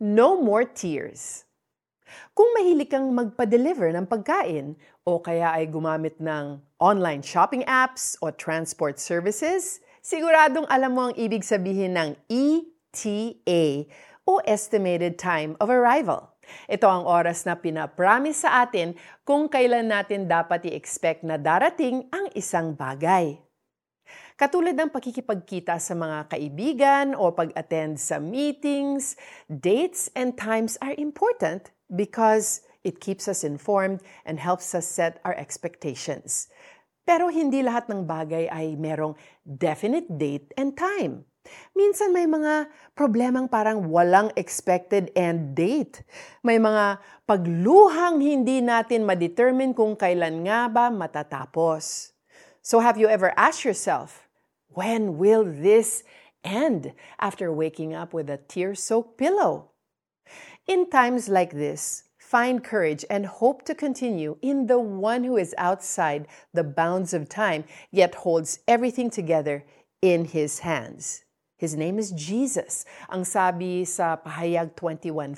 no more tears. Kung mahilig kang magpa-deliver ng pagkain o kaya ay gumamit ng online shopping apps o transport services, siguradong alam mo ang ibig sabihin ng ETA o Estimated Time of Arrival. Ito ang oras na pinapromise sa atin kung kailan natin dapat i-expect na darating ang isang bagay. Katulad ng pakikipagkita sa mga kaibigan o pag-attend sa meetings, dates and times are important because it keeps us informed and helps us set our expectations. Pero hindi lahat ng bagay ay merong definite date and time. Minsan may mga problemang parang walang expected end date. May mga pagluhang hindi natin ma-determine kung kailan nga ba matatapos. So have you ever asked yourself, When will this end after waking up with a tear soaked pillow? In times like this, find courage and hope to continue in the one who is outside the bounds of time, yet holds everything together in his hands. His name is Jesus. Ang sabi sa Pahayag 21.4,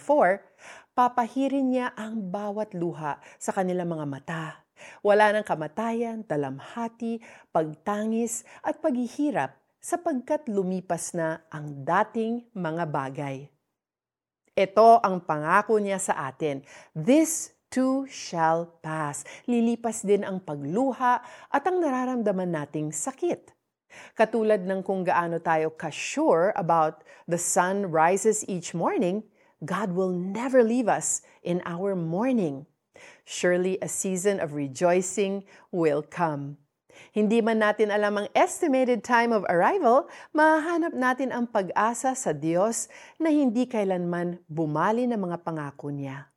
papahirin niya ang bawat luha sa kanilang mga mata wala ng kamatayan, dalamhati, pagtangis at paghihirap sapagkat lumipas na ang dating mga bagay. Ito ang pangako niya sa atin. This too shall pass. Lilipas din ang pagluha at ang nararamdaman nating sakit. Katulad ng kung gaano tayo ka-sure about the sun rises each morning, God will never leave us in our mourning. Surely a season of rejoicing will come. Hindi man natin alam ang estimated time of arrival, mahanap natin ang pag-asa sa Diyos na hindi kailanman bumali ng mga pangako niya.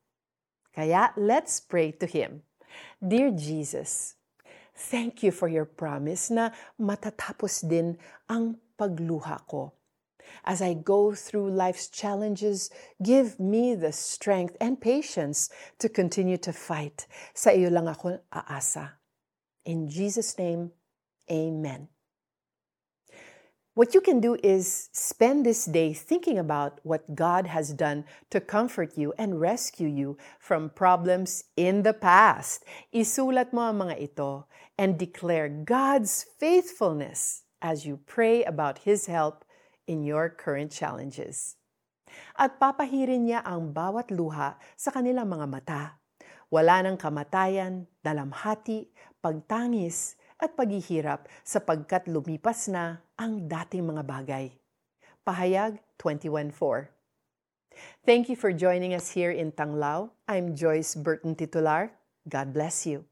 Kaya let's pray to Him. Dear Jesus, thank you for your promise na matatapos din ang pagluha ko. As I go through life's challenges, give me the strength and patience to continue to fight. Sa iyo lang ako aasa. In Jesus' name, Amen. What you can do is spend this day thinking about what God has done to comfort you and rescue you from problems in the past. Isulat mo ang mga ito and declare God's faithfulness as you pray about His help in your current challenges. At papahirin niya ang bawat luha sa kanilang mga mata. Wala ng kamatayan, dalamhati, pagtangis, at paghihirap sapagkat lumipas na ang dating mga bagay. Pahayag 21.4 Thank you for joining us here in Tanglao. I'm Joyce Burton Titular. God bless you.